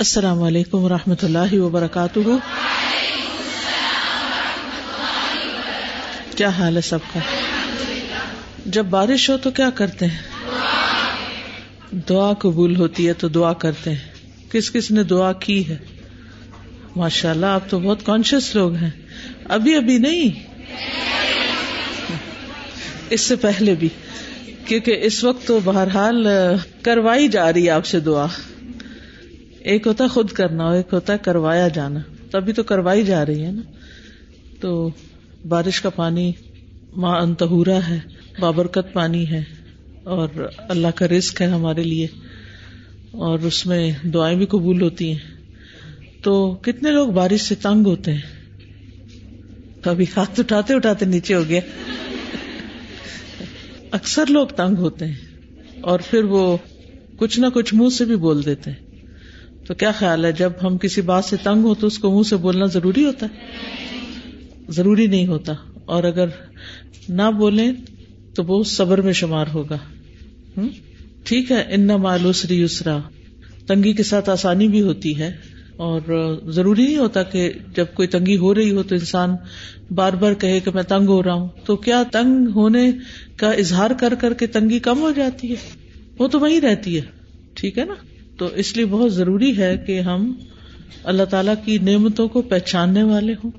السلام علیکم و رحمۃ اللہ وبرکاتہ۔ کیا حال ہے سب کا؟ جب بارش ہو تو کیا کرتے ہیں؟ دعا قبول ہوتی ہے تو دعا کرتے ہیں۔ کس کس نے دعا کی ہے؟ ماشاء اللہ آپ تو بہت کانشیس لوگ ہیں۔ ابھی ابھی نہیں۔ اس سے پہلے بھی، کیونکہ اس وقت تو بہرحال کروائی جا رہی ہے آپ سے دعا۔ ایک ہوتا خود کرنا اور ایک ہوتا ہے کروایا جانا۔ تبھی تو کروائی جا رہی ہے نا۔ تو بارش کا پانی ماں انتہورا ہے، بابرکت پانی ہے اور اللہ کا رسک ہے ہمارے لیے۔ اور اس میں دعائیں بھی قبول ہوتی ہیں۔ تو کتنے لوگ بارش سے تنگ ہوتے ہیں؟ کبھی ہاتھ اٹھاتے اٹھاتے نیچے ہو گیا اکثر لوگ تنگ ہوتے ہیں اور پھر وہ کچھ نہ کچھ منہ سے بھی بول دیتے ہیں۔ تو کیا خیال ہے جب ہم کسی بات سے تنگ ہو تو اس کو منہ سے بولنا ضروری ہوتا ہے؟ ضروری نہیں ہوتا۔ اور اگر نہ بولیں تو وہ صبر میں شمار ہوگا۔ ٹھیک ہے ان مالوسری یسرا۔ تنگی کے ساتھ آسانی بھی ہوتی ہے۔ اور ضروری نہیں ہوتا کہ جب کوئی تنگی ہو رہی ہو تو انسان بار بار کہے کہ میں تنگ ہو رہا ہوں۔ تو کیا تنگ ہونے کا اظہار کر کر کے تنگی کم ہو جاتی ہے؟ وہ تو وہی رہتی ہے۔ ٹھیک ہے نا؟ تو اس لیے بہت ضروری ہے کہ ہم اللہ تعالی کی نعمتوں کو پہچاننے والے ہوں۔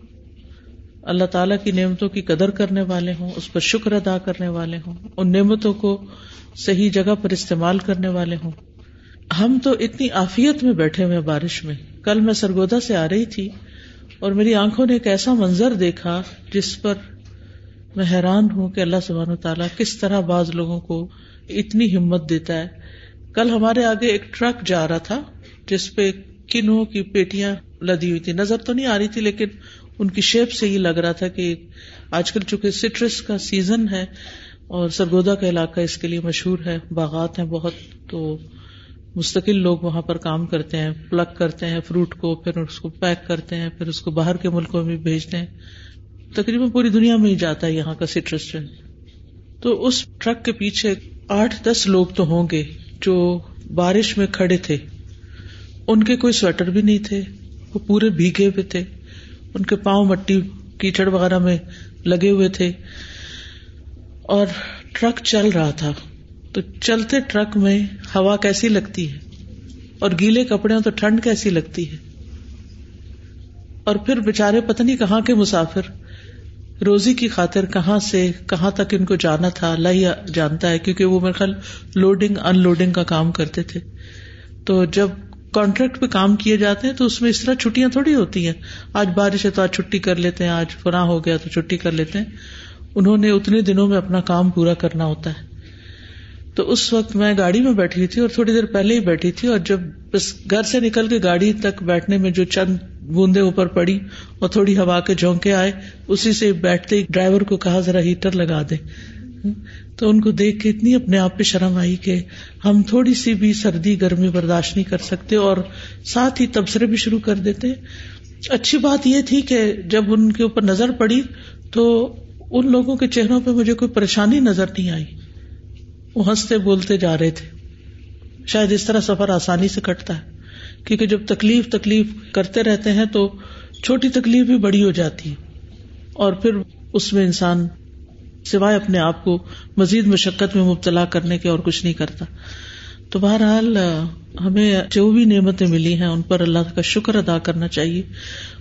اللہ تعالیٰ کی نعمتوں کی قدر کرنے والے ہوں، اس پر شکر ادا کرنے والے ہوں، ان نعمتوں کو صحیح جگہ پر استعمال کرنے والے ہوں۔ ہم تو اتنی آفیت میں بیٹھے ہوئے بارش میں۔ کل میں سرگودا سے آ رہی تھی اور میری آنکھوں نے ایک ایسا منظر دیکھا جس پر میں حیران ہوں کہ اللہ سبحانہ تعالیٰ کس طرح بعض لوگوں کو اتنی ہمت دیتا ہے۔ کل ہمارے آگے ایک ٹرک جا رہا تھا، جس پہ کنو کی پیٹیاں لدی ہوئی تھی نظر تو نہیں آ رہی تھی، لیکن ان کی شیپ سے یہ لگ رہا تھا کہ آج کل چونکہ سٹرس کا سیزن ہے اور سرگودا کا علاقہ اس کے لیے مشہور ہے، باغات ہیں بہت، تو مستقل لوگ وہاں پر کام کرتے ہیں، پلگ کرتے ہیں فروٹ کو، پھر اس کو پیک کرتے ہیں، پھر اس کو باہر کے ملکوں میں بھیجتے ہیں۔ تقریباً پوری دنیا میں ہی جاتا ہے یہاں کا سٹرس تو اس ٹرک کے پیچھے آٹھ دس لوگ تو ہوں گے۔ جو بارش میں کھڑے تھے، ان کے کوئی سویٹر بھی نہیں تھے، وہ پورے بھیگے ہوئے تھے۔ ان کے پاؤں مٹی، کیچڑ وغیرہ میں لگے ہوئے تھے۔ اور ٹرک چل رہا تھا۔ تو چلتے ٹرک میں ہوا کیسی لگتی ہے؟ اور گیلے کپڑے تو ٹھنڈ کیسی لگتی ہے؟ اور پھر بےچارے پتہ نہیں کہاں کے مسافر روزی کی خاطر کہاں سے کہاں تک ان کو جانا تھا، اللہ ہی جانتا ہے، کیونکہ وہ میرے خیال لوڈنگ ان لوڈنگ کا کام کرتے تھے۔ تو جب کانٹریکٹ پہ کام کیے جاتے ہیں تو اس میں اس طرح چھٹیاں تھوڑی ہوتی ہیں۔ آج بارش ہے تو آج چھٹی کر لیتے ہیں، آج فراہ ہو گیا تو چھٹی کر لیتے ہیں۔ انہوں نے اتنے دنوں میں اپنا کام پورا کرنا ہوتا ہے۔ تو اس وقت میں گاڑی میں بیٹھی تھی اور تھوڑی دیر پہلے ہی بیٹھی تھی اور جب بس گھر سے نکل کے گاڑی تک بیٹھنے میں جو چند بوندے اوپر پڑی اور تھوڑی ہوا کے جھونکے آئے، اسی سے بیٹھتے ڈرائیور کو کہا، ذرا ہیٹر لگا دے۔ تو ان کو دیکھ کے اتنی اپنے آپ پہ شرم آئی کہ ہم تھوڑی سی بھی سردی، گرمی برداشت نہیں کر سکتے اور ساتھ ہی تبصرے بھی شروع کر دیتے۔ اچھی بات یہ تھی کہ جب ان کے اوپر نظر پڑی تو ان لوگوں کے چہروں پہ مجھے کوئی پریشانی نظر نہیں آئی۔ وہ ہنستے بولتے جا رہے تھے۔ شاید اس طرح سفر آسانی سے کٹتا ہے۔ کیونکہ جب تکلیف تکلیف کرتے رہتے ہیں تو چھوٹی تکلیف بھی بڑی ہو جاتی ہے۔ اور پھر اس میں انسان سوائے اپنے آپ کو مزید مشقت میں مبتلا کرنے کے اور کچھ نہیں کرتا۔ تو بہرحال، ہمیں جو بھی نعمتیں ملی ہیں، ان پر اللہ کا شکر ادا کرنا چاہیے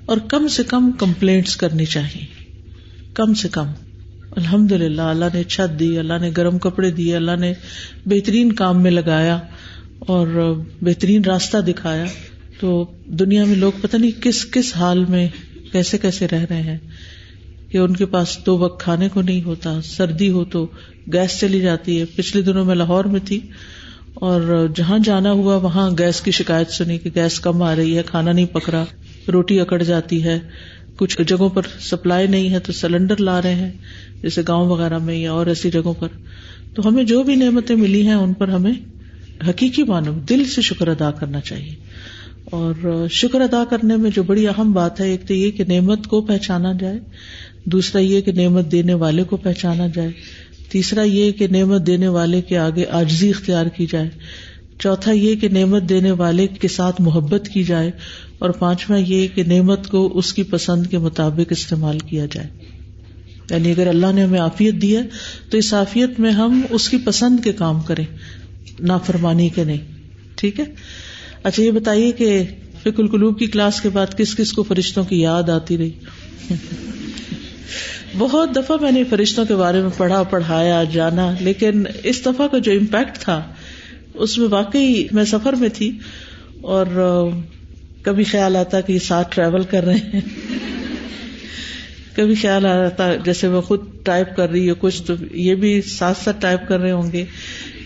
اور کم سے کم کمپلینٹس کرنی چاہیے۔ کم سے کم۔ الحمد للہ اللہ نے چھت دی، اللہ نے گرم کپڑے دیے، اللہ نے بہترین کام میں لگایا۔ اور بہترین راستہ دکھایا تو دنیا میں لوگ پتہ نہیں کس کس حال میں کیسے کیسے رہ رہے ہیں کہ ان کے پاس دو وقت کھانے کو نہیں ہوتا، سردی ہو تو گیس چلی جاتی ہے۔ پچھلے دنوں میں لاہور میں تھی اور جہاں جانا ہوا وہاں گیس کی شکایت سنی کہ گیس کم آ رہی ہے، کھانا نہیں پکڑا، روٹی اکڑ جاتی ہے۔ کچھ جگہوں پر سپلائی نہیں ہے تو سلینڈر لا رہے ہیں، جیسے گاؤں وغیرہ میں یا اور ایسی جگہوں پر۔ تو ہمیں جو بھی نعمتیں ملی ہیں، ان پر ہمیں حقیقی مانو دل سے شکر ادا کرنا چاہیے۔ اور شکر ادا کرنے میں جو بڑی اہم بات ہے، ایک تو یہ کہ نعمت کو پہچانا جائے، دوسرا یہ کہ نعمت دینے والے کو پہچانا جائے، تیسرا یہ کہ نعمت دینے والے کے آگے آجزی اختیار کی جائے، چوتھا یہ کہ نعمت دینے والے کے ساتھ محبت کی جائے، اور پانچواں یہ کہ نعمت کو اس کی پسند کے مطابق استعمال کیا جائے۔ یعنی اگر اللہ نے ہمیں آفیت دی ہے، تو اس آفیت میں ہم اس کی پسند کے کام کریں۔ نافرمانی کے نہیں۔ ٹھیک ہے؟ اچھا یہ بتائیے کہ فکل القلوب کی کلاس کے بعد کس کس کو فرشتوں کی یاد آتی رہی؟ بہت دفعہ میں نے فرشتوں کے بارے میں پڑھا، پڑھایا، جانا، لیکن اس دفعہ کا جو امپیکٹ تھا، اس میں واقعی میں سفر میں تھی اور کبھی خیال آتا کہ یہ ساتھ ٹریول کر رہے ہیں۔ کبھی خیال آ رہا تھا جیسے وہ خود ٹائپ کر رہی ہے کچھ تو یہ بھی ساتھ ساتھ ٹائپ کر رہے ہوں گے۔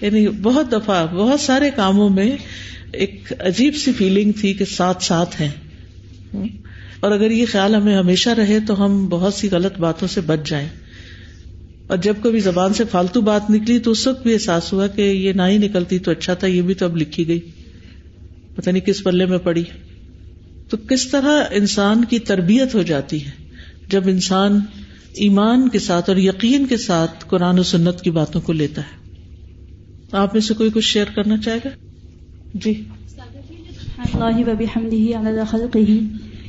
یعنی بہت دفعہ، بہت سارے کاموں میں ایک عجیب سی فیلنگ تھی کہ ساتھ ساتھ ہیں۔ اور اگر یہ خیال ہمیں ہمیشہ رہے تو ہم بہت سی غلط باتوں سے بچ جائیں۔ اور جب کبھی زبان سے فالتو بات نکلی تو اس وقت بھی احساس ہوا کہ یہ نہ ہی نکلتی تو اچھا تھا، یہ بھی تو اب لکھی گئی۔ پتہ نہیں کس پلے میں پڑی۔ تو کس طرح انسان کی تربیت ہو جاتی ہے۔ جب انسان ایمان کے ساتھ اور یقین کے ساتھ قرآن و سنت کی باتوں کو لیتا ہے۔ آپ میں سے کوئی کچھ شیئر کرنا چاہے گا؟ جی۔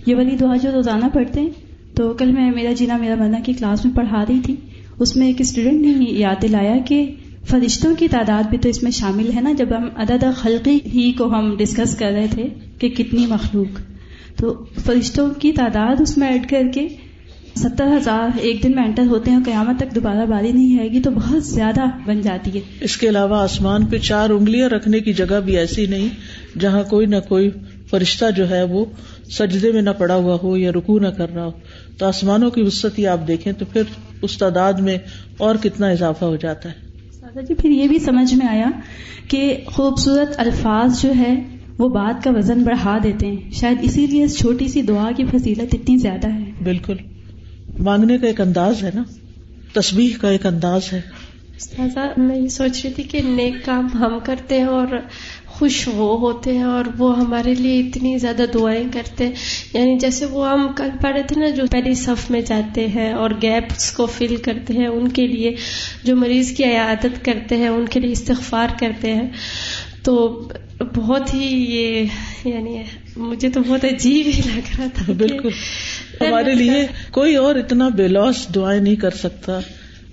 یہ والی دعا جو روزانہ پڑھتے ہیں، تو کل میں میرا جینا میرا مرنا کی کلاس میں پڑھا رہی تھی۔ اس میں ایک اسٹوڈینٹ نے یاد دلایا کہ فرشتوں کی تعداد بھی تو اس میں شامل ہے نا۔ جب ہم عدد خلقی ہی کو ہم ڈسکس کر رہے تھے کہ کتنی مخلوق۔ تو فرشتوں کی تعداد اس میں ایڈ کر کے ستر ہزار ایک دن میں انٹر ہوتے ہیں قیامت تک دوبارہ باری نہیں آئے گی تو بہت زیادہ بن جاتی ہے۔ اس کے علاوہ آسمان پہ چار انگلیاں رکھنے کی جگہ بھی ایسی نہیں جہاں کوئی نہ کوئی فرشتہ جو ہے وہ سجدے میں نہ پڑا ہوا ہو یا رکو نہ کر رہا ہو۔ تو آسمانوں کی وسط ہی آپ دیکھیں تو پھر اس تعداد میں اور کتنا اضافہ ہو جاتا ہے۔ جی پھر یہ بھی سمجھ میں آیا کہ خوبصورت الفاظ جو ہے وہ بات کا وزن بڑھا دیتے ہیں۔ شاید اسی لیے اس چھوٹی سی دعا کی فضیلت اتنی زیادہ ہے۔ بالکل۔ مانگنے کا ایک انداز ہے نا؟ تصویر کا ایک انداز ہے۔ میں یہ سوچ رہی تھی کہ نیک کام ہم کرتے ہیں اور خوش وہ ہوتے ہیں اور وہ ہمارے لیے اتنی زیادہ دعائیں کرتے ہیں۔ یعنی جیسے وہ ہم کل پڑھے تھے نا جو پہلی صف میں جاتے ہیں اور گیپس کو فل کرتے ہیں ان کے لیے جو مریض کی عیادت کرتے ہیں ان کے لیے استغفار کرتے ہیں۔ تو بہت ہی یہ یعنی مجھے تو بہت عجیب ہی لگ رہا تھا بالکل۔ ہمارے لیے کوئی اور اتنا بے لوس دعائیں نہیں کر سکتا۔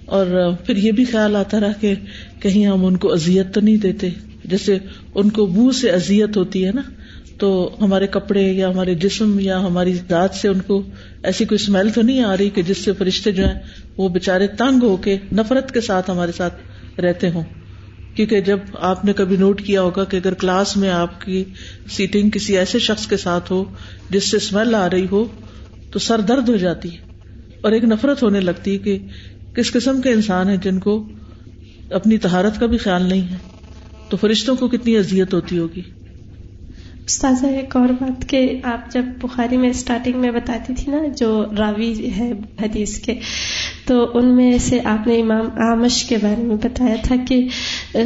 اور پھر یہ بھی خیال آتا رہا کہ کہیں ہم ان کو ازیت تو نہیں دیتے۔ جیسے ان کو منہ سے ازیت ہوتی ہے نا تو ہمارے کپڑے یا ہمارے جسم یا ہماری ذات سے ان کو ایسی کوئی اسمیل تو نہیں آ رہی کہ جس سے فرشتے جو ہیں وہ بےچارے تنگ ہو کے نفرت کے ساتھ ہمارے ساتھ رہتے ہوں۔ کیونکہ جب آپ نے کبھی نوٹ کیا ہوگا کہ اگر کلاس میں آپ کی سیٹنگ کسی ایسے شخص کے ساتھ ہو جس سے اسمیل آ رہی ہو تو سر درد ہو جاتی ہے اور ایک نفرت ہونے لگتی ہے کہ کس قسم کے انسان ہیں جن کو اپنی تہارت کا بھی خیال نہیں ہے۔ تو فرشتوں کو کتنی اذیت ہوتی ہوگی۔ استاذہ، ایک اور بات کہ آپ جب بخاری میں اسٹارٹنگ میں بتاتی تھی نا، جو راوی ہے حدیث کے، تو ان میں سے آپ نے امام آمش کے بارے میں بتایا تھا کہ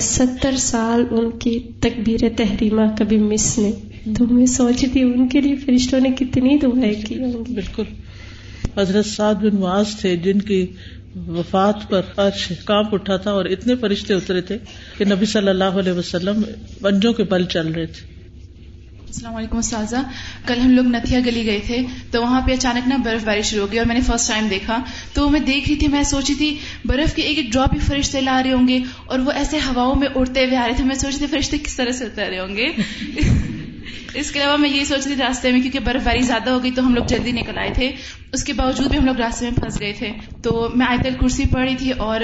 ستر سال ان کی تکبیر تحریمہ کبھی مس نے تو میں سوچی تھی ان کے لیے فرشتوں نے کتنی دعائیں کی ہوں گی۔ بالکل۔ حضرت سعد بن واز تھے جن کی وفات پر عرش کانپ اٹھا تھا اور اتنے فرشتے اترے تھے کہ نبی صلی اللہ علیہ وسلم پنجوں کے بل چل رہے تھے۔ السلام علیکم استاذہ۔ کل ہم لوگ نتھیا گلی گئے تھے تو وہاں پہ اچانک نا برف بارش شروع ہو گئی اور میں نے فرسٹ ٹائم دیکھا۔ تو میں دیکھ رہی تھی میں سوچی تھی برف کے ایک ایک ڈراپ ہی فرشتے لا رہے ہوں گے اور وہ ایسے ہواؤں میں اڑتے ہوئے آ رہے تھے۔ میں سوچی تھی فرشتے کس طرح سے اتر رہے ہوں گے؟ اس کے علاوہ میں یہ سوچ رہی تھی راستے میں کیونکہ برف باری زیادہ ہو گئی تو ہم لوگ جلدی نکل آئے تھے۔ اس کے باوجود بھی ہم لوگ راستے میں پھنس گئے تھے۔ تو میں آئی تل کرسی پڑھ رہی تھی اور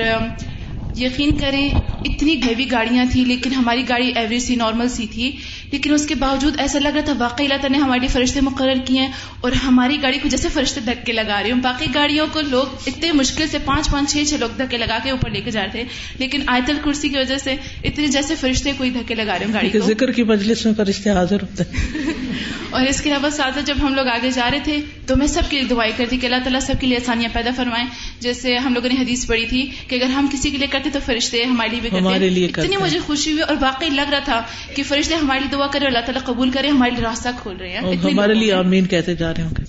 یقین کریں اتنی ہیوی گاڑیاں تھیں، لیکن ہماری گاڑی ایوریج سی، نارمل سی تھی۔ لیکن اس کے باوجود ایسا لگ رہا تھا واقعی اللہ تعالیٰ نے ہماری فرشتے مقرر کیے ہیں اور ہماری گاڑی کو جیسے فرشتے دھکے لگا رہے ہوں باقی گاڑیوں کو لوگ اتنے مشکل سے پانچ پانچ چھ چھ لوگ دھکے لگا کے اوپر لے کے جا رہے تھے لیکن آیتل کرسی کی وجہ سے اتنے جیسے فرشتے کوئی دھکے لگا رہے ہوں گاڑی کو۔ ذکر کی مجلس میں فرشتے حاضر ہوتے اور اس کے علاوہ ساتھ جب ہم لوگ آگے جا رہے تھے تو میں سب کے لیے دعائیں کرتی کہ اللہ تعالیٰ سب کے لیے آسانیاں پیدا فرمائیں جیسے ہم لوگوں نے حدیث پڑھی تھی کہ اگر ہم کسی کے لیے کرتے تو فرشتے ہمارے لیے بھی کرتے۔ اتنی مجھے خوشی ہوئی اور واقعی لگ رہا تھا کہ فرشتے ہمارے لیے دعا کرے اللہ تعالیٰ قبول کرے ہمارے لیے راستہ کھول رہے ہیں۔ ہمارے لیے آمین کہتے جا رہے ہوں گے؟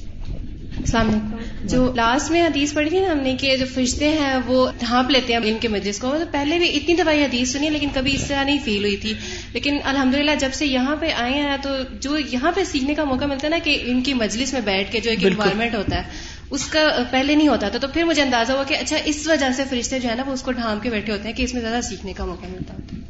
السلام علیکم۔ جو لاسٹ میں حدیث پڑھی تھی نا ہم نے کہ جو فرشتے ہیں وہ ڈھانپ لیتے ہیں ان کے مجلس کو۔ تو پہلے بھی اتنی دفعہ حدیث سنی لیکن کبھی اس طرح نہیں فیل ہوئی تھی۔ لیکن الحمدللہ جب سے یہاں پہ آئے ہیں تو جو یہاں پہ سیکھنے کا موقع ملتا ہے نا کہ ان کی مجلس میں بیٹھ کے جو ایک انوائرمنٹ ہوتا ہے اس کا پہلے نہیں ہوتا تھا۔ تو پھر مجھے اندازہ ہوا کہ اچھا اس وجہ سے فرشتے جو ہے نا وہ اس کو ڈھانپ کے بیٹھے ہوتے ہیں کہ اس میں زیادہ سیکھنے کا موقع ملتا ہوتا ہے۔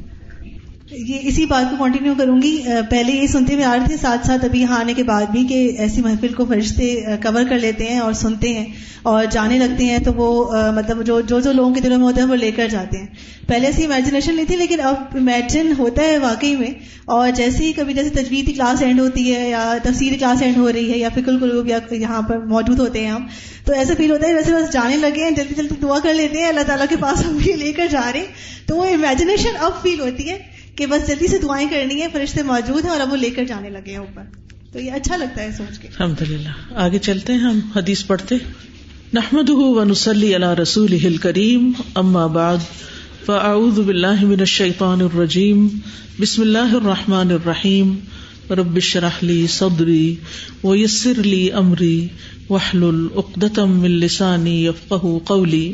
یہ اسی بات کو کنٹینیو کروں گی۔ پہلے یہ سنتے ہوئے آ رہے تھے، ساتھ ساتھ ابھی یہاں آنے کے بعد بھی کہ ایسی محفل کو فرشتے کور کر لیتے ہیں اور سنتے ہیں اور جانے لگتے ہیں تو وہ مطلب جو جو جو لوگوں کے دلوں میں ہوتے ہیں وہ لے کر جاتے ہیں۔ پہلے ایسی امیجنیشن نہیں تھی، لیکن اب امیجن ہوتا ہے واقعی میں۔ اور جیسے ہی کبھی جیسے تجویز کی کلاس اینڈ ہوتی ہے یا تفصیلی کلاس اینڈ ہو رہی ہے یا فکر قلوب یا یہاں پر موجود ہوتے ہیں ہم، تو ایسا فیل ہوتا ہے ویسے بس جانے لگے ہیں، جلدی جلدی دعا کر لیتے ہیں، اللہ تعالیٰ کے پاس ہم بھی لے کر جا رہے ہیں۔ تو وہ امیجنیشن اب فیل ہوتی ہے۔ کہ بس جلدی سے دعائیں کرنی ہے فرشتے موجود ہیں اور اب وہ لے کر جانے لگے ہیں اوپر۔ تو یہ اچھا لگتا ہے سوچ کے۔ الحمد للہ آگے چلتے ہیں، ہم حدیث پڑھتے۔ نحمد ونسلی اللہ رسول کریم اما بعد، فاعوذ باللہ من الشیطان الرجیم، بسم اللہ الرحمن الرحیم۔ رب اشرح لي صدری ويسر لي امری، واحلل عقدة من لسانی يفقهوا قولی۔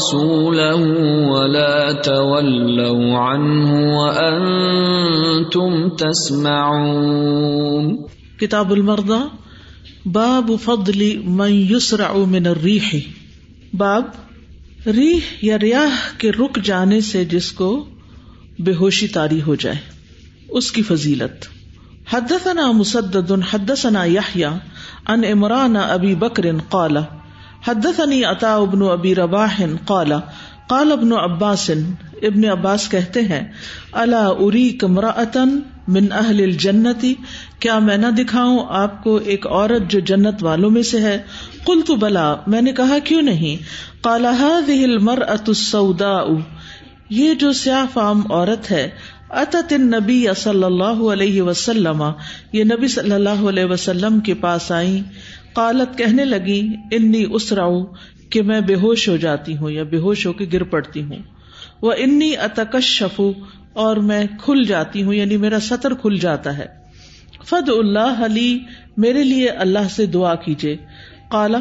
ورسوله ولا تولوا عنه وأنتم تسمعون. کتاب المرضى، باب فضل من يسرع من الريح. باب ریح یا ریاح کے رک جانے سے جس کو بے ہوشی تاری ہو جائے، اس کی فضیلت۔ حدثنا مسدد، حدثنا يحيى عن عمران ابي بكر قال حدثني عطاء بن ابي رباح قال قال ابن عباس ابن عباس کہتے ہیں، الا اریک امراتا من اہل الجنتی کیا میں نہ دکھاؤں آپ کو ایک عورت جو جنت والوں میں سے ہے؟ قلت، بلا، میں نے کہا کیوں نہیں؟ قال، هذه المرأة السوداء. یہ جو سیاہ فام عورت ہے، اتت النبی صلی اللہ علیہ وسلم. یہ نبی صلی اللہ علیہ وسلم کے پاس آئی قالت کہنے لگی، انی اسراؤ کہ میں بے ہوش ہو جاتی ہوں یا بے ہوش ہو کے گر پڑتی ہوں۔ وہ انی اتکشف، اور میں کھل جاتی ہوں یعنی میرا سطر کھل جاتا ہے۔ فد اللہ علی میرے لیے اللہ سے دعا کیجیے کالا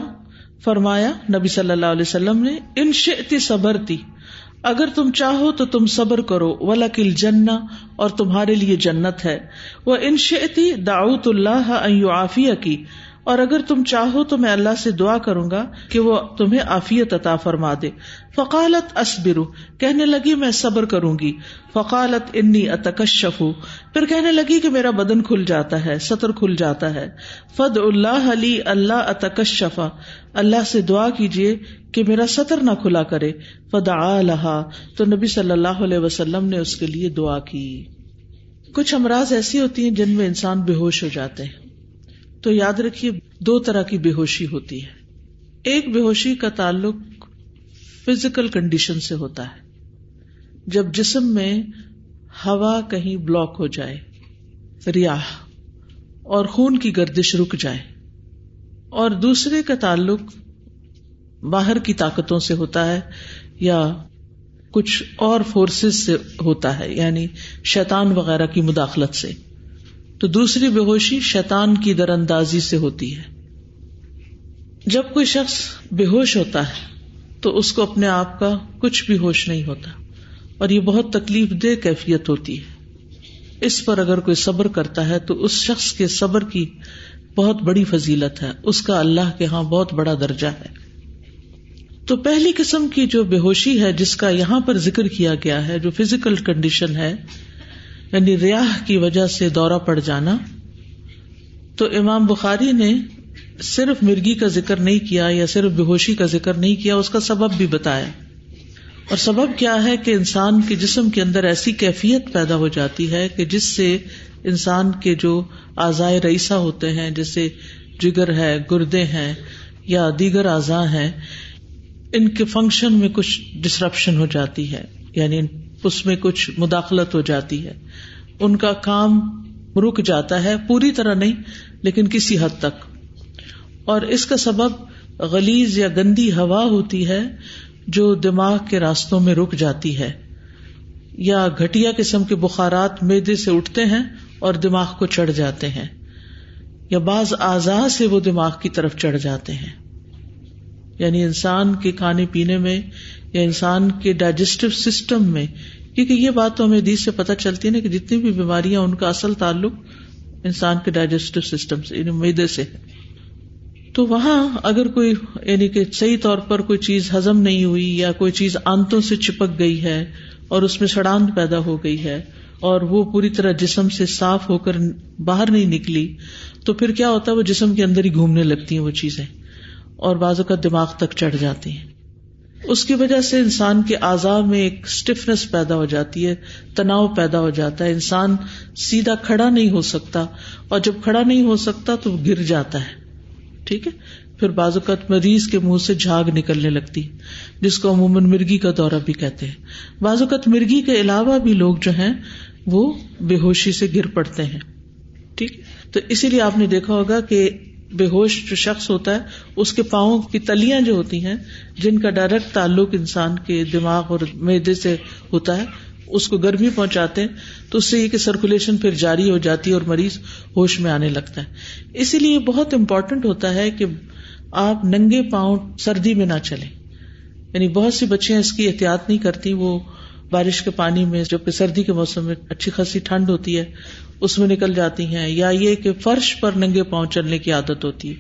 فرمایا، نبی صلی اللہ علیہ وسلم نے، ان شئتی صبرتی، اگر تم چاہو تو تم صبر کرو ولکل جنہ اور تمہارے لیے جنت ہے۔ وہ ان شئتی دعوت اللہ عافیہ کی اور اگر تم چاہو تو میں اللہ سے دعا کروں گا کہ وہ تمہیں عافیت عطا فرما دے۔ فقالت اسبرو، کہنے لگی میں صبر کروں گی۔ فقالت انی اتکشف پھر کہنے لگی کہ میرا بدن کھل جاتا ہے، سطر کھل جاتا ہے۔ فد اللہ علی اللہ اتکشفا۔ اللہ سے دعا کیجیے کہ میرا سطر نہ کھلا کرے۔ فدا تو نبی صلی اللہ علیہ وسلم نے اس کے لیے دعا کی۔ کچھ امراض ایسی ہوتی ہیں جن میں انسان بے ہوش ہو جاتے ہیں۔ تو یاد رکھیے دو طرح کی بے ہوشی ہوتی ہے۔ ایک بے ہوشی کا تعلق فزیکل کنڈیشن سے ہوتا ہے۔ جب جسم میں ہوا کہیں بلاک ہو جائے، ریاح، اور خون کی گردش رک جائے، اور دوسرے کا تعلق باہر کی طاقتوں سے ہوتا ہے یا کچھ اور فورسز سے ہوتا ہے یعنی شیطان وغیرہ کی مداخلت سے۔ تو دوسری بے ہوشی شیطان کی در اندازی سے ہوتی ہے۔ جب کوئی شخص بے ہوش ہوتا ہے، تو اس کو اپنے آپ کا کچھ بھی ہوش نہیں ہوتا۔ اور یہ بہت تکلیف دہ کیفیت ہوتی ہے۔ اس پر اگر کوئی صبر کرتا ہے، تو اس شخص کے صبر کی بہت بڑی فضیلت ہے۔ اس کا اللہ کے ہاں بہت بڑا درجہ ہے۔ تو پہلی قسم کی جو بے ہوشی ہے، جس کا یہاں پر ذکر کیا گیا ہے، جو فزیکل کنڈیشن ہے یعنی ریاح کی وجہ سے دورہ پڑ جانا، تو امام بخاری نے صرف مرگی کا ذکر نہیں کیا یا صرف بے ہوشی کا ذکر نہیں کیا، اس کا سبب بھی بتایا۔ اور سبب کیا ہے کہ انسان کے جسم کے اندر ایسی کیفیت پیدا ہو جاتی ہے کہ جس سے انسان کے جو اعضائے رئیسا ہوتے ہیں، جیسے جگر ہے، گردے ہیں یا دیگر اعضاء ہیں، ان کے فنکشن میں کچھ ڈسرپشن ہو جاتی ہے۔ یعنی اس میں کچھ مداخلت ہو جاتی ہے۔ ان کا کام رک جاتا ہے، پوری طرح نہیں، لیکن کسی حد تک۔ اور اس کا سبب غلیز یا گندی ہوا ہوتی ہے جو دماغ کے راستوں میں رک جاتی ہے۔ یا گٹیا قسم کے بخارات میدے سے اٹھتے ہیں اور دماغ کو چڑھ جاتے ہیں۔ یا بعض اعضاء سے وہ دماغ کی طرف چڑھ جاتے ہیں۔ یعنی انسان کے کھانے پینے میں یا انسان کے ڈائجسٹو سسٹم میں، کیونکہ یہ بات تو ہمیں دیش سے پتہ چلتی ہے نا کہ جتنی بھی بیماریاں ان کا اصل تعلق انسان کے ڈائجسٹو سسٹم سے یعنی میدے سے تو وہاں اگر کوئی یعنی کہ صحیح طور پر کوئی چیز ہزم نہیں ہوئی یا کوئی چیز آنتوں سے چپک گئی ہے اور اس میں سڑان پیدا ہو گئی ہے اور وہ پوری طرح جسم سے صاف ہو کر باہر نہیں نکلی، تو پھر کیا ہوتا ہے؟ وہ جسم کے اندر ہی گھومنے لگتی ہیں وہ چیزیں۔ اور بازو کا دماغ تک چڑھ جاتی ہیں۔ اس کی وجہ سے انسان کے اعضاء میں ایک اسٹفنس پیدا ہو جاتی ہے، تناؤ پیدا ہو جاتا ہے۔ انسان سیدھا کھڑا نہیں ہو سکتا اور جب کھڑا نہیں ہو سکتا تو گر جاتا ہے۔ ٹھیک ہے؟ پھر بازوقت مریض کے منہ سے جھاگ نکلنے لگتی، جس کو عموماً مرغی کا دورہ بھی کہتے ہیں۔ بازوقت مرغی کے علاوہ بھی لوگ جو ہیں، وہ بے ہوشی سے گر پڑتے ہیں۔ ٹھیک؟ تو اسی لیے آپ نے دیکھا ہوگا کہ بے ہوش جو شخص ہوتا ہے، اس کے پاؤں کی تلیاں جو ہوتی ہیں، جن کا ڈائریکٹ تعلق انسان کے دماغ اور میدے سے ہوتا ہے، اس کو گرمی پہنچاتے ہیں، تو اس سے یہ کہ سرکولیشن پھر جاری ہو جاتی ہے اور مریض ہوش میں آنے لگتا ہے۔ اسی لیے بہت امپورٹنٹ ہوتا ہے کہ آپ ننگے پاؤں سردی میں نہ چلیں۔ یعنی بہت سی بچیاں اس کی احتیاط نہیں کرتی، وہ بارش کے پانی میں، جبکہ سردی کے موسم میں اچھی خاصی ٹھنڈ ہوتی ہے اس میں نکل جاتی ہیں یا یہ کہ فرش پر ننگے پاؤں چلنے کی عادت ہوتی ہے۔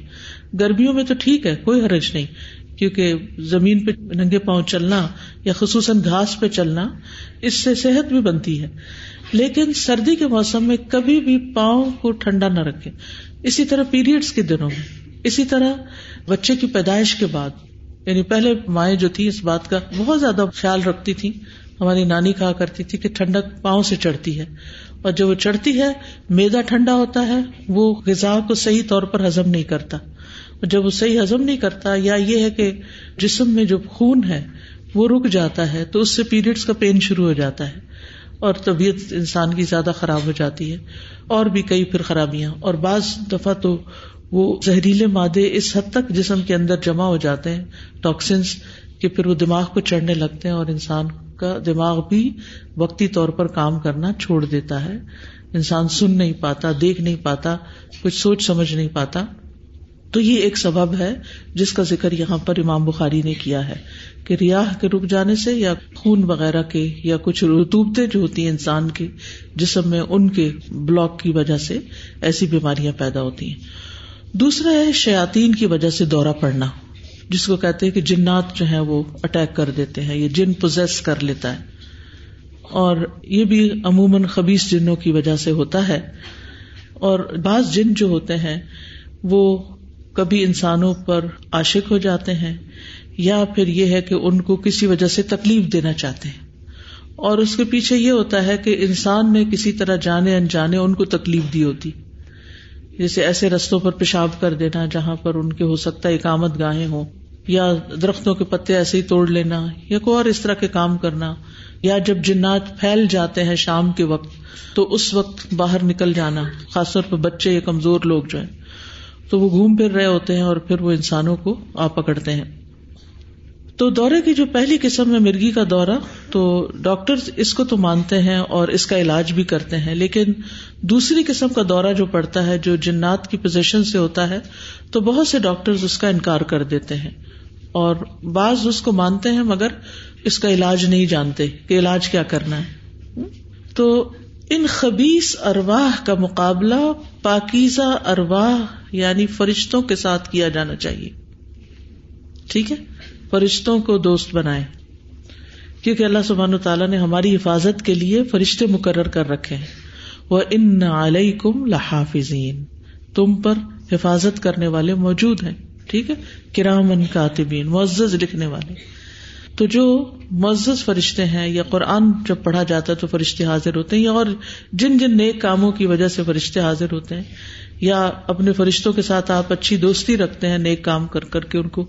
گرمیوں میں تو ٹھیک ہے، کوئی حرج نہیں، کیونکہ زمین پہ ننگے پاؤں چلنا یا خصوصاً گھاس پہ چلنا اس سے صحت بھی بنتی ہے۔ لیکن سردی کے موسم میں کبھی بھی پاؤں کو ٹھنڈا نہ رکھے اسی طرح پیریڈس کے دنوں میں۔ اسی طرح بچے کی پیدائش کے بعد یعنی پہلے مائیں جو تھی اس بات کا بہت زیادہ خیال رکھتی تھی ہماری نانی کہا کرتی تھی کہ ٹھنڈک پاؤں سے چڑھتی ہے۔ اور جب وہ چڑھتی ہے، میدا ٹھنڈا ہوتا ہے، وہ غذا کو صحیح طور پر ہزم نہیں کرتا۔ جب وہ صحیح ہزم نہیں کرتا، یا یہ ہے کہ جسم میں جو خون ہے، وہ رک جاتا ہے، تو اس سے پیریڈس کا پین شروع ہو جاتا ہے۔ اور طبیعت انسان کی زیادہ خراب ہو جاتی ہے۔ اور بھی کئی پھر خرابیاں۔ اور بعض دفعہ تو وہ زہریلے مادے اس حد تک جسم کے اندر جمع ہو جاتے ہیں ٹاکسنس کہ پھر وہ دماغ کو چڑھنے لگتے ہیں اور انسان کا دماغ بھی وقتی طور پر کام کرنا چھوڑ دیتا ہے۔ انسان سن نہیں پاتا، دیکھ نہیں پاتا، کچھ سوچ سمجھ نہیں پاتا۔ تو یہ ایک سبب ہے جس کا ذکر یہاں پر امام بخاری نے کیا ہے کہ ریاح کے رک جانے سے یا خون وغیرہ کے یا کچھ رتوبتے جو ہوتی ہیں انسان کے جسم میں، ان کے بلاک کی وجہ سے ایسی بیماریاں پیدا ہوتی ہیں۔ دوسرا ہے شیاتین کی وجہ سے دورہ پڑنا۔ جس کو کہتے ہیں کہ جنات جو ہے وہ اٹیک کر دیتے ہیں یہ جن پوزیس کر لیتا ہے۔ اور یہ بھی عموماً خبیص جنوں کی وجہ سے ہوتا ہے۔ اور بعض جن جو ہوتے ہیں، وہ کبھی انسانوں پر عاشق ہو جاتے ہیں، یا پھر یہ ہے کہ ان کو کسی وجہ سے تکلیف دینا چاہتے ہیں۔ اور اس کے پیچھے یہ ہوتا ہے کہ انسان نے کسی طرح جانے انجانے ان کو تکلیف دی ہوتی۔ جیسے ایسے رستوں پر پیشاب کر دینا جہاں پر ان کے ہو سکتا ہے اکامت گاہیں ہوں۔ یا درختوں کے پتے ایسے ہی توڑ لینا یا کوئی اور اس طرح کے کام کرنا یا جب جنات پھیل جاتے ہیں شام کے وقت تو اس وقت باہر نکل جانا، خاص طور پہ بچے یا کمزور لوگ جو ہیں، تو وہ گھوم پھر رہے ہوتے ہیں اور پھر وہ انسانوں کو آ پکڑتے ہیں۔ تو دورے کی جو پہلی قسم ہے مرغی کا دورہ، تو ڈاکٹر اس کو تو مانتے ہیں اور اس کا علاج بھی کرتے ہیں، لیکن دوسری قسم کا دورہ جو پڑتا ہے، جو جنات کی پوزیشن سے ہوتا ہے، تو بہت سے ڈاکٹر اس کا انکار کر دیتے ہیں۔ اور بعض اس کو مانتے ہیں مگر اس کا علاج نہیں جانتے کہ علاج کیا کرنا ہے۔ تو ان خبیص ارواہ کا مقابلہ پاکیزہ ارواہ یعنی فرشتوں کے ساتھ کیا جانا چاہیے۔ ٹھیک ہے؟ فرشتوں کو دوست بنائے کیونکہ اللہ سبحان تعالیٰ نے ہماری حفاظت کے لیے فرشتے مقرر کر رکھے ہیں۔ وہ ان علیہ کم لحافظین تم پر حفاظت کرنے والے موجود ہیں۔ ٹھیک ہے؟ کرامن کاتبین، معزز لکھنے والے۔ تو جو معزز فرشتے ہیں یا قرآن جب پڑھا جاتا ہے تو فرشتے حاضر ہوتے ہیں یا اور جن جن نیک کاموں کی وجہ سے فرشتے حاضر ہوتے ہیں یا اپنے فرشتوں کے ساتھ آپ اچھی دوستی رکھتے ہیں، نیک کام کر کر کے ان کو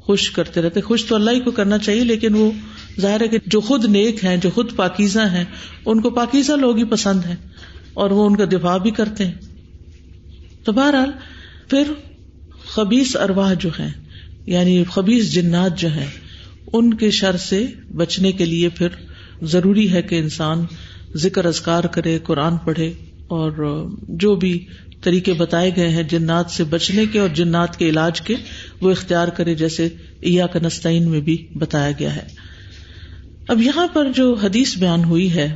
خوش کرتے رہتے خوش تو اللہ ہی کو کرنا چاہیے، لیکن وہ ظاہر ہے کہ جو خود نیک ہیں، جو خود پاکیزہ ہیں، ان کو پاکیزہ لوگ ہی پسند ہیں اور وہ ان کا دفاع بھی کرتے ہیں۔ تو بہرحال پھر خبیص ارواہ جو ہیں یعنی خبیص جنات جو ہیں، ان کے شر سے بچنے کے لیے پھر ضروری ہے کہ انسان ذکر ازکار کرے، قرآن پڑھے اور جو بھی طریقے بتائے گئے ہیں جنات سے بچنے کے اور جنات کے علاج کے، وہ اختیار کرے جیسے ایا کنستین میں بھی بتایا گیا ہے۔ اب یہاں پر جو حدیث بیان ہوئی ہے،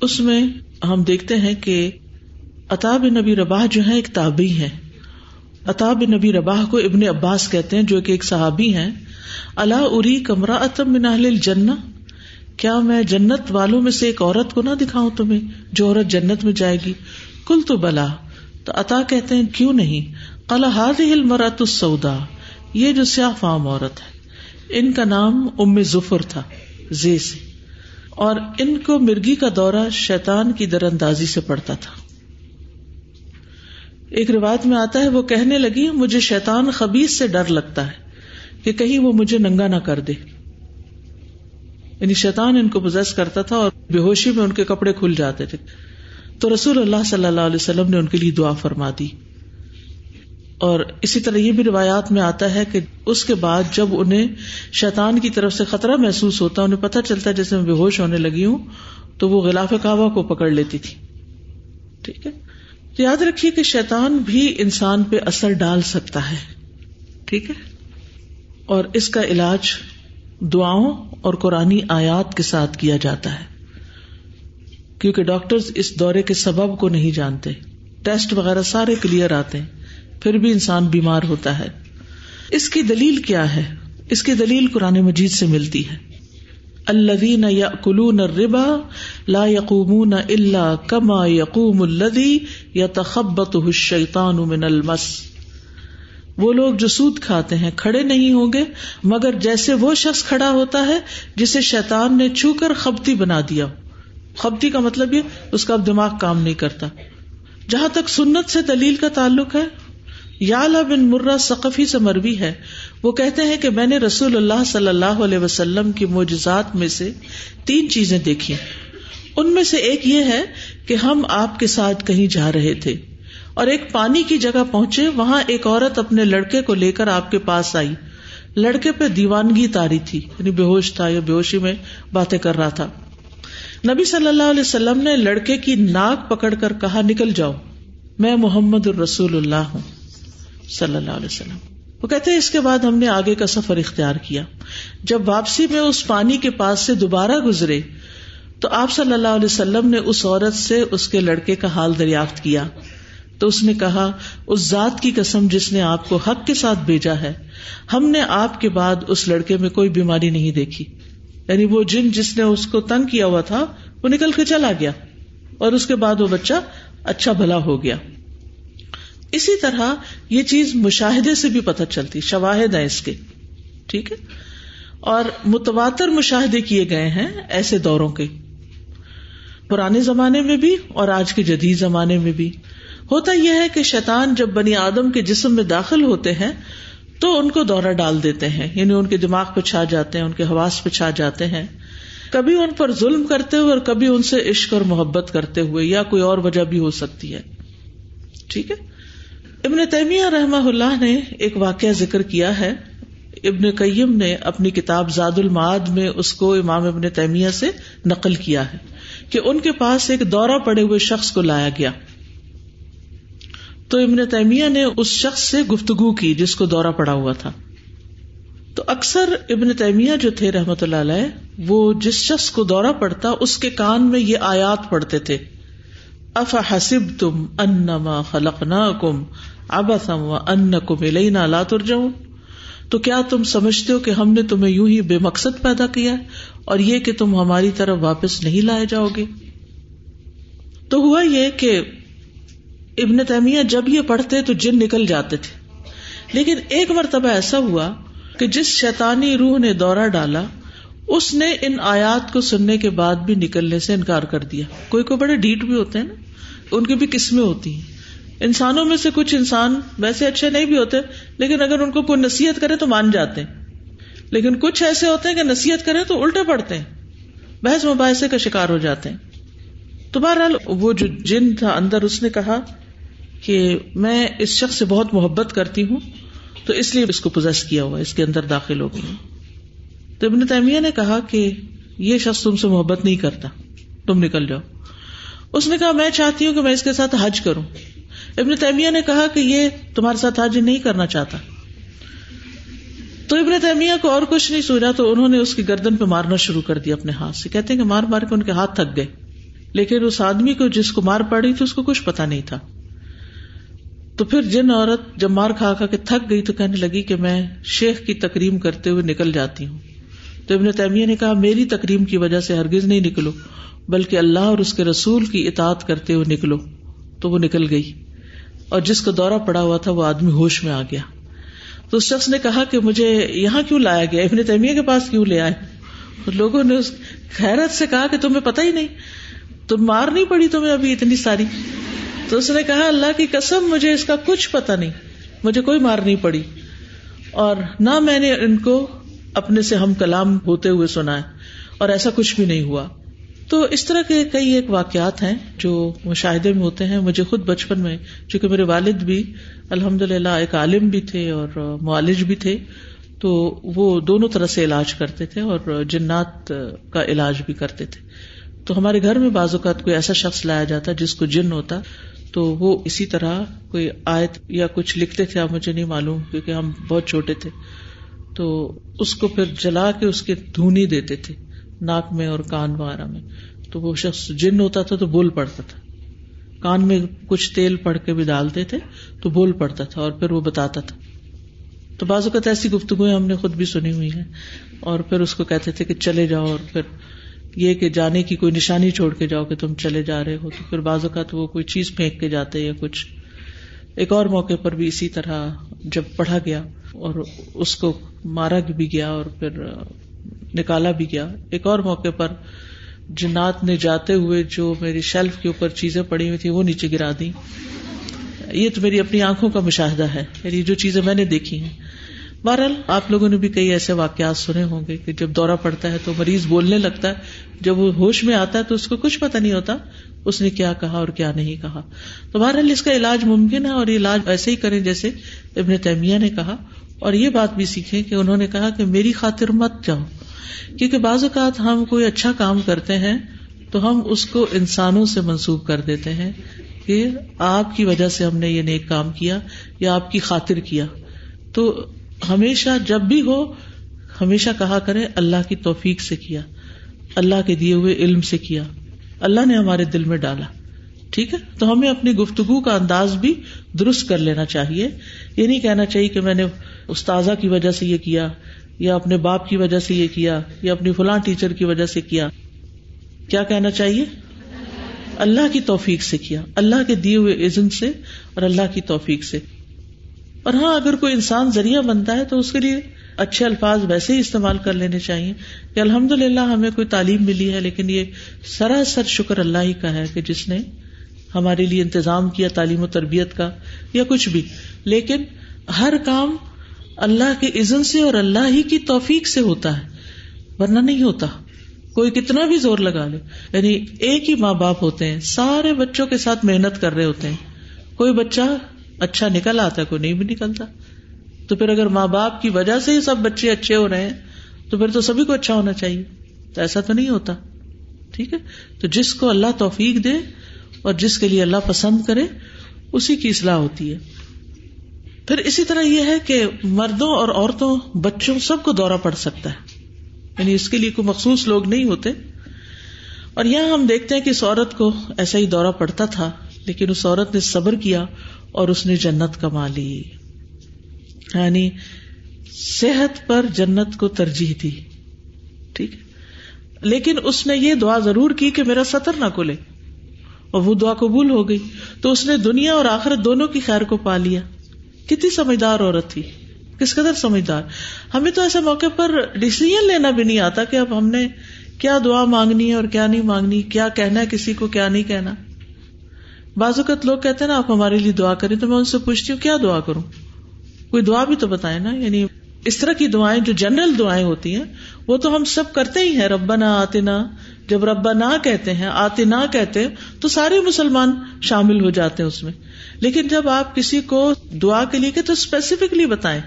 اس میں ہم دیکھتے ہیں کہ اطاب نبی رباح جو ہے ایک تابی ہے اطاب نبی رباح کو ابن عباس کہتے ہیں، جو کہ ایک صحابی ہیں۔ اللہ اری کمرہ اتم من اہل الجنہ۔ کیا میں جنت والوں میں سے ایک عورت کو نہ دکھاؤں تمہیں، جو عورت جنت میں جائے گی؟ کل تو بلا۔ تو عطا کہتے ہیں، کیوں نہیں؟ کلا ہاد ہل مرت السودا یہ جو سیاہ فام عورت ہے۔ ان کا نام ام ظفر تھا، زی سے۔ اور ان کو مرگی کا دورہ شیطان کی در اندازی سے پڑتا تھا۔ ایک روایت میں آتا ہے، وہ کہنے لگی، مجھے شیطان خبیز سے ڈر لگتا ہے کہ کہیں وہ مجھے ننگا نہ کر دے۔ یعنی شیطان ان کو پوزیس کرتا تھا اور بے ہوشی میں ان کے کپڑے کھل جاتے تھے۔ تو رسول اللہ صلی اللہ علیہ وسلم نے ان کے لیے دعا فرما دی۔ اور اسی طرح یہ بھی روایات میں آتا ہے کہ اس کے بعد جب انہیں شیطان کی طرف سے خطرہ محسوس ہوتا، انہیں پتہ چلتا ہے جیسے میں بے ہوش ہونے لگی ہوں، تو وہ غلاف کعبہ کو پکڑ لیتی تھی۔ ٹھیک ہے؟ تو یاد رکھیے کہ شیطان بھی انسان پہ اثر ڈال سکتا ہے۔ ٹھیک ہے؟ اور اس کا علاج دعاؤں اور قرآن آیات کے ساتھ کیا جاتا ہے۔ کیونکہ ڈاکٹر اس دورے کے سبب کو نہیں جانتے۔ ٹیسٹ وغیرہ سارے کلیئر آتے ہیں۔ پھر بھی انسان بیمار ہوتا ہے۔ اس کی دلیل کیا ہے؟ اس کی دلیل قرآن مجید سے ملتی ہے۔ الذین یأکلون الربا لا یقومون الا کما یقوم الذی یتخبطه الشیطان من المس۔ وہ لوگ جو سود کھاتے ہیں، کھڑے نہیں ہوں گے، مگر جیسے وہ شخص کھڑا ہوتا ہے، جسے شیطان نے چھو کر خبتی بنا دیا۔ خبتی کا مطلب یہ، اس کا اب دماغ کام نہیں کرتا۔ جہاں تک سنت سے دلیل کا تعلق ہے یا بن مرہ ثقفی سے مربی ہے وہ کہتے ہیں کہ میں نے رسول اللہ صلی اللہ علیہ وسلم کی معجزات میں سے تین چیزیں دیکھی ان میں سے ایک یہ ہے کہ ہم آپ کے ساتھ کہیں جا رہے تھے اور ایک پانی کی جگہ پہنچے، وہاں ایک عورت اپنے لڑکے کو لے کر آپ کے پاس آئی۔ لڑکے پہ دیوانگی تاری تھی یعنی بے ہوش تھا یا بے ہوشی میں باتیں کر رہا تھا۔ نبی صلی اللہ علیہ وسلم نے لڑکے کی ناک پکڑ کر کہا، نکل جاؤ، میں محمد الرسول اللہ ہوں۔ صلی اللہ علیہ وسلم۔ وہ کہتے ہیں اس کے بعد ہم نے آگے کا سفر اختیار کیا۔ جب واپسی میں اس پانی کے پاس سے دوبارہ گزرے، تو آپ صلی اللہ علیہ وسلم نے اس عورت سے اس کے لڑکے کا حال دریافت کیا۔ تو اس نے کہا، اس ذات کی قسم جس نے آپ کو حق کے ساتھ بھیجا ہے، ہم نے آپ کے بعد اس لڑکے میں کوئی بیماری نہیں دیکھی۔ یعنی وہ جن جس نے اس کو تنگ کیا ہوا تھا، وہ نکل کے چلا گیا اور اس کے بعد وہ بچہ اچھا بھلا ہو گیا۔ اسی طرح یہ چیز مشاہدے سے بھی پتہ چلتی، شواہد ہیں اس کے، ٹھیک ہے؟ اور متواتر مشاہدے کیے گئے ہیں ایسے دوروں کے، پرانے زمانے میں بھی اور آج کے جدید زمانے میں بھی۔ ہوتا یہ ہے کہ شیطان جب بنی آدم کے جسم میں داخل ہوتے ہیں تو ان کو دورہ ڈال دیتے ہیں یعنی ان کے دماغ پہ چھا جاتے ہیں، ان کے حواس پہ چھا جاتے ہیں۔ کبھی ان پر ظلم کرتے ہوئے اور کبھی ان سے عشق اور محبت کرتے ہوئے، یا کوئی اور وجہ بھی ہو سکتی ہے۔ ٹھیک ہے؟ ابن تیمیہ رحمہ اللہ نے ایک واقعہ ذکر کیا ہے۔ ابن قیم نے اپنی کتاب زاد المعاد میں اس کو امام ابن تیمیہ سے نقل کیا ہے کہ ان کے پاس ایک دورہ پڑے ہوئے شخص کو لایا گیا۔ تو ابن تیمیہ نے اس شخص سے گفتگو کی جس کو دورہ پڑا ہوا تھا۔ تو اکثر ابن تیمیہ جو تھے رحمت اللہ علیہ، وہ جس شخص کو دورہ پڑتا، اس کے کان میں یہ آیات پڑھتے تھے۔ اف حسب تم انما خلق نہ کم اب و ان کم لینا لا ترجم تو کیا تم سمجھتے ہو کہ ہم نے تمہیں یوں ہی بے مقصد پیدا کیا اور یہ کہ تم ہماری طرف واپس نہیں لائے جاؤ گے؟ تو ہوا یہ کہ ابن تیمیہ جب یہ پڑھتے تو جن نکل جاتے تھے۔ لیکن ایک مرتبہ ایسا ہوا کہ جس شیطانی روح نے دورہ ڈالا، اس نے ان آیات کو سننے کے بعد بھی نکلنے سے انکار کر دیا۔ کوئی کوئی بڑے ڈیٹ بھی ہوتے ہیں نا، ان کی بھی قسمیں ہوتی ہیں۔ انسانوں میں سے کچھ انسان ویسے اچھے نہیں بھی ہوتے، لیکن اگر ان کو کوئی نصیحت کرے تو مان جاتے ہیں۔ لیکن کچھ ایسے ہوتے ہیں کہ نصیحت کرے تو الٹے پڑتے ہیں، بحث مباحثے کا شکار ہو جاتے ہیں۔ تو بہرحال وہ جو جن تھا اندر، اس نے کہا کہ میں اس شخص سے بہت محبت کرتی ہوں، تو اس لیے اس کو پوزیس کیا ہوا، اس کے اندر داخل ہو گئی۔ تو ابن تیمیہ نے کہا کہ یہ شخص تم سے محبت نہیں کرتا، تم نکل جاؤ۔ اس نے کہا میں چاہتی ہوں کہ میں اس کے ساتھ حج کروں۔ ابن تیمیہ نے کہا کہ یہ تمہارے ساتھ حج نہیں کرنا چاہتا۔ تو ابن تیمیہ کو اور کچھ نہیں سوچا، تو انہوں نے اس کی گردن پہ مارنا شروع کر دیا اپنے ہاتھ سے۔ کہتے ہیں کہ مار مار کے ان کے ہاتھ تھک گئے۔ لیکن اس آدمی کو جس کو مار پڑی تھی، اس کو کچھ پتا نہیں تھا۔ تو پھر جن عورت جب مار کھا کھا کے تھک گئی تو کہنے لگی کہ میں شیخ کی تکریم کرتے ہوئے نکل جاتی ہوں۔ تو ابن تیمیہ نے کہا، میری تکریم کی وجہ سے ہرگز نہیں نکلو، بلکہ اللہ اور اس کے رسول کی اطاعت کرتے ہوئے نکلو۔ تو وہ نکل گئی۔ اور جس کو دورہ پڑا ہوا تھا وہ آدمی ہوش میں آ گیا۔ تو اس شخص نے کہا کہ مجھے یہاں کیوں لایا گیا؟ ابن تیمیہ کے پاس کیوں لے آئے؟ لوگوں نے اس خیرت سے کہا کہ تمہیں پتا ہی نہیں۔ تم مار نہیں پڑی تمہیں ابھی اتنی ساری۔ تو اس نے کہا، اللہ کی قسم، مجھے اس کا کچھ پتا نہیں۔ مجھے کوئی مار نہیں پڑی۔ اور نہ میں نے ان کو اپنے سے ہم کلام ہوتے ہوئے سنا ہے اور ایسا کچھ بھی نہیں ہوا۔ تو اس طرح کے کئی ایک واقعات ہیں جو مشاہدے میں ہوتے ہیں۔ مجھے خود بچپن میں، چونکہ میرے والد بھی الحمد للہ ایک عالم بھی تھے اور معالج بھی تھے، تو وہ دونوں طرح سے علاج کرتے تھے اور جنات کا علاج بھی کرتے تھے۔ تو ہمارے گھر میں بعض اوقات کوئی ایسا شخص لایا جاتا جس کو جن ہوتا، تو وہ اسی طرح کوئی آیت یا کچھ لکھتے تھے، اب مجھے نہیں معلوم کیونکہ ہم بہت چھوٹے تھے۔ تو اس کو پھر جلا کے اس کے دھونی دیتے تھے۔ ناک میں اور کان وغیرہ میں۔ تو وہ شخص جن ہوتا تھا تو بول پڑتا تھا۔ کان میں کچھ تیل پڑ کے بھی ڈالتے تھے تو بول پڑتا تھا اور پھر وہ بتاتا تھا۔ تو بعض اوقات ایسی گفتگو ہم نے خود بھی سنی ہوئی ہیں اور پھر اس کو کہتے تھے کہ چلے جاؤ اور پھر یہ کہ جانے کی کوئی نشانی چھوڑ کے جاؤ کہ تم چلے جا رہے ہو۔ تو پھر بعض اوقات وہ کوئی چیز پھینک کے جاتے یا کچھ۔ ایک اور موقع پر بھی اسی طرح جب پڑھا گیا اور اس کو مارا بھی گیا اور پھر نکالا بھی گیا۔ ایک اور موقع پر جنات نے جاتے ہوئے جو میری شیلف کے اوپر چیزیں پڑی ہوئی تھی وہ نیچے گرا دی یہ تو میری اپنی آنکھوں کا مشاہدہ ہے یعنی جو چیزیں میں نے دیکھی ہیں۔ بہرحال، آپ لوگوں نے بھی کئی ایسے واقعات سنے ہوں گے کہ جب دورہ پڑتا ہے تو مریض بولنے لگتا ہے۔ جب وہ ہوش میں آتا ہے تو اس کو کچھ پتا نہیں ہوتا اس نے کیا کہا اور کیا نہیں کہا۔ تو بہرحال، اس کا علاج ممکن ہے اور علاج ایسے ہی کریں جیسے ابن تیمیہ نے کہا۔ اور یہ بات بھی سیکھیں کہ انہوں نے کہا کہ میری خاطر مت جاؤ۔ کیونکہ بعض اوقات ہم کوئی اچھا کام کرتے ہیں تو ہم اس کو انسانوں سے منسوخ کر دیتے ہیں کہ آپ کی وجہ سے ہم نے یہ نیک کام کیا یا آپ کی خاطر کیا۔ تو ہمیشہ جب بھی ہو، ہمیشہ کہا کرے اللہ کی توفیق سے کیا، اللہ کے دیے ہوئے علم سے کیا۔ اللہ نے ہمارے دل میں ڈالا۔ ٹھیک ہے؟ تو ہمیں اپنی گفتگو کا انداز بھی درست کر لینا چاہیے۔ یہ نہیں کہنا چاہیے کہ میں نے استاذہ کی وجہ سے یہ کیا یا اپنے باپ کی وجہ سے یہ کیا، یا اپنی فلاں ٹیچر کی وجہ سے کیا؟ کیا کہنا چاہیے؟ اللہ کی توفیق سے کیا، اللہ کے دیے ہوئے عزم سے اور اللہ کی توفیق سے۔ اور ہاں اگر کوئی انسان ذریعہ بنتا ہے تو اس کے لیے اچھے الفاظ ویسے ہی استعمال کر لینے چاہیے کہ الحمد للہ ہمیں کوئی تعلیم ملی ہے، لیکن یہ سراسر شکر اللہ ہی کا ہے کہ جس نے ہمارے لیے انتظام کیا، تعلیم و تربیت کا یا کچھ بھی۔ لیکن ہر کام اللہ کے عزن سے اور اللہ ہی کی توفیق سے ہوتا ہے، ورنہ نہیں ہوتا۔ کوئی کتنا بھی زور لگا لے۔ یعنی ایک ہی ماں باپ ہوتے ہیں، سارے بچوں کے ساتھ محنت کر رہے ہوتے ہیں۔ کوئی بچہ اچھا نکل آتا ہے، کوئی نہیں بھی نکلتا۔ تو پھر اگر ماں باپ کی وجہ سے ہی سب بچے اچھے ہو رہے ہیں، تو پھر تو سبھی کو اچھا ہونا چاہیے۔ تو ایسا تو نہیں ہوتا۔ ٹھیک ہے؟ تو جس کو اللہ توفیق دے اور جس کے لیے اللہ پسند کرے، اسی کی اصلاح ہوتی ہے۔ پھر اسی طرح یہ ہے کہ مردوں اور عورتوں، بچوں سب کو دورہ پڑ سکتا ہے۔ یعنی اس کے لیے کوئی مخصوص لوگ نہیں ہوتے۔ اور یہاں ہم دیکھتے ہیں کہ اس عورت کو ایسا ہی دورہ پڑتا تھا، لیکن اس عورت نے صبر کیا اور اس نے جنت کما لی۔ یعنی صحت پر جنت کو ترجیح دی۔ ٹھیک لیکن اس نے یہ دعا ضرور کی کہ میرا سطر نہ کھلے۔ اور وہ دعا قبول ہو گئی۔ تو اس نے دنیا اور آخرت دونوں کی خیر کو پا لیا۔ کتنی سمجھدار عورت تھی، کس قدر سمجھدار۔ ہمیں تو ایسے موقع پر ڈسیزن لینا بھی نہیں آتا کہ اب ہم نے کیا دعا مانگنی ہے اور کیا نہیں مانگنی، کیا کہنا ہے کسی کو، کیا نہیں کہنا۔ بعض اوقات لوگ کہتے ہیں نا، آپ ہمارے لیے دعا کریں تو میں ان سے پوچھتی ہوں، کیا دعا کروں؟ کوئی دعا بھی تو بتائے نا یعنی اس طرح کی دعائیں جو جنرل دعائیں ہوتی ہیں، وہ تو ہم سب کرتے ہی ہیں ربا نہ آتے جب ربا نہ کہتے ہیں، آتے نہ کہتے، تو سارے مسلمان شامل ہو جاتے ہیں اس میں۔ لیکن جب آپ کسی کو دعا کے لیے کہ تو اسپیسیفکلی بتائیں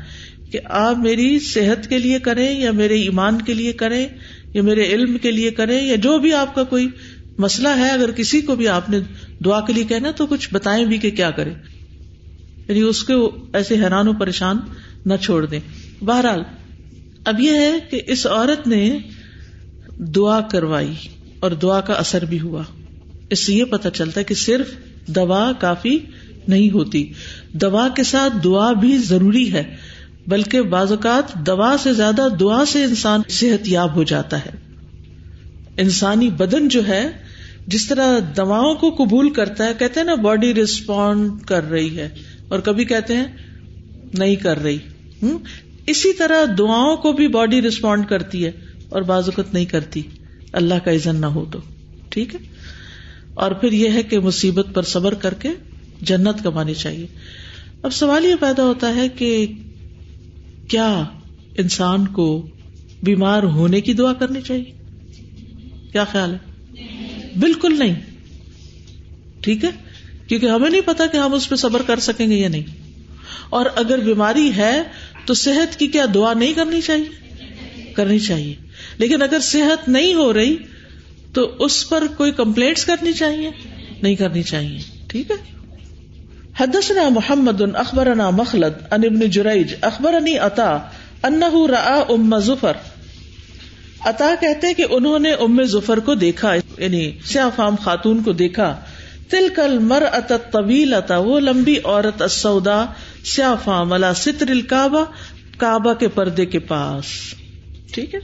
کہ آپ میری صحت کے لیے کریں یا میرے ایمان کے لیے کریں یا میرے علم کے لیے کریں یا جو بھی آپ کا کوئی مسئلہ ہے، اگر کسی کو بھی آپ نے دعا کے لیے کہنا تو کچھ بتائیں بھی کہ کیا کرے یعنی اس کو ایسے حیران و پریشان نہ چھوڑ دیں۔ بہرحال، اب یہ ہے کہ اس عورت نے دعا کروائی اور دعا کا اثر بھی ہوا۔ اس سے یہ پتا چلتا ہے کہ صرف دوا کافی نہیں ہوتی۔ دوا کے ساتھ دعا بھی ضروری ہے، بلکہ بعض اوقات دوا سے زیادہ دعا سے انسان صحت یاب ہو جاتا ہے۔ انسانی بدن جو ہے، جس طرح دواؤں کو قبول کرتا ہے، کہتے ہیں نا، باڈی ریسپونڈ کر رہی ہے اور کبھی کہتے ہیں، نہیں کر رہی۔ ہوں اسی طرح دعاؤں کو بھی باڈی ریسپونڈ کرتی ہے۔ اور بعض اوقات نہیں کرتی۔ اللہ کا عزن نہ ہو تو۔ ٹھیک ہے؟ اور پھر یہ ہے کہ مصیبت پر صبر کر کے جنت کمانی چاہیے۔ اب سوال یہ پیدا ہوتا ہے کہ کیا انسان کو بیمار ہونے کی دعا کرنی چاہیے؟ کیا خیال ہے؟ بالکل نہیں۔ ٹھیک ہے؟ کیونکہ ہمیں نہیں پتا کہ ہم اس پہ صبر کر سکیں گے یا نہیں۔ اور اگر بیماری ہے تو صحت کی کیا دعا نہیں کرنی چاہیے؟ کرنی چاہیے۔ لیکن اگر صحت نہیں ہو رہی تو اس پر کوئی کمپلینٹس کرنی چاہیے؟ نہیں کرنی چاہیے، ٹھیک ہے؟ حدثنا محمد اخبرنا مخلد ان ابن جریج اخبرنی عطا انہ را ام ظفر۔ عطا کہتے کہ انہوں نے ام ظفر کو دیکھا یعنی سیاہ فام خاتون کو دیکھا۔ تل کل مر ات طویل اتا وہ لمبی عورت سودا سیاہ فام اللہ ستر الکعبہ، کعبہ کے پردے کے پاس۔ ٹھیک ہے؟